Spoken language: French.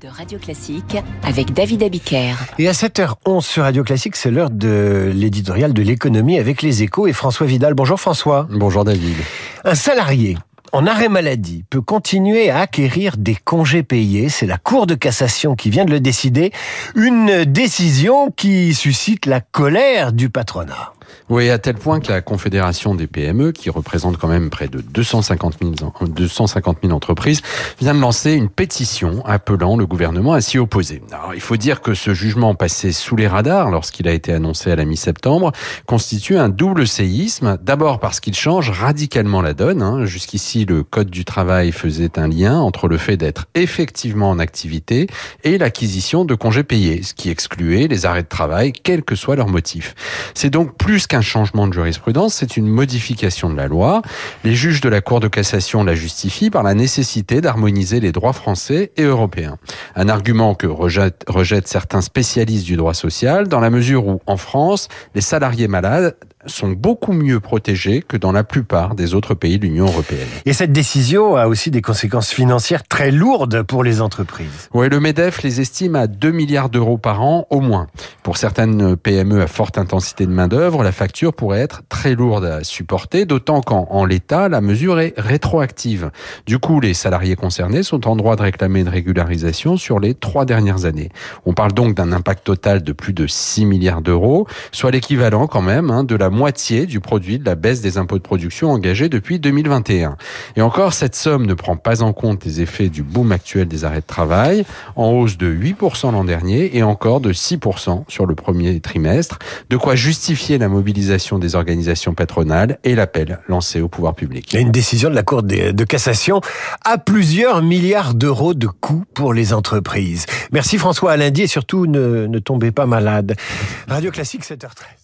de Radio Classique avec David Abiker. Et à 7h11 sur Radio Classique, c'est l'heure de l'éditorial de l'économie avec les échos et François Vidal. Bonjour François. Bonjour David. Un salarié en arrêt maladie peut continuer à acquérir des congés payés. C'est la Cour de cassation qui vient de le décider. Une décision qui suscite la colère du patronat. Oui, à tel point que la Confédération des PME, qui représente quand même près de 250 000, 250 000 entreprises, vient de lancer une pétition appelant le gouvernement à s'y opposer. Alors, il faut dire que ce jugement passé sous les radars lorsqu'il a été annoncé à la mi-septembre constitue un double séisme. D'abord parce qu'il change radicalement la donne. Hein. Jusqu'ici, le Code du travail faisait un lien entre le fait d'être effectivement en activité et l'acquisition de congés payés, ce qui excluait les arrêts de travail, quel que soit leur motif. C'est donc plus plus qu'un changement de jurisprudence, c'est une modification de la loi. Les juges de la Cour de cassation la justifient par la nécessité d'harmoniser les droits français et européens. Un argument que rejettent, certains spécialistes du droit social, dans la mesure où, en France, les salariés malades sont beaucoup mieux protégés que dans la plupart des autres pays de l'Union européenne. Et cette décision a aussi des conséquences financières très lourdes pour les entreprises. Oui, le MEDEF les estime à 2 milliards d'euros par an au moins. Pour certaines PME à forte intensité de main-d'œuvre, la facture pourrait être très lourde à supporter, d'autant qu'en l'état, la mesure est rétroactive. Du coup, les salariés concernés sont en droit de réclamer une régularisation sur les trois dernières années. On parle donc d'un impact total de plus de 6 milliards d'euros, soit l'équivalent quand même hein, de la moitié du produit de la baisse des impôts de production engagés depuis 2021. Et encore, cette somme ne prend pas en compte les effets du boom actuel des arrêts de travail, en hausse de 8% l'an dernier et encore de 6% sur le premier trimestre, de quoi justifier la mobilisation des organisations patronales et l'appel lancé au pouvoir public. Il y a une décision de la Cour de cassation à plusieurs milliards d'euros de coûts pour les entreprises. Merci François à lundi et surtout ne, ne tombez pas malade. Radio Classique 7h13.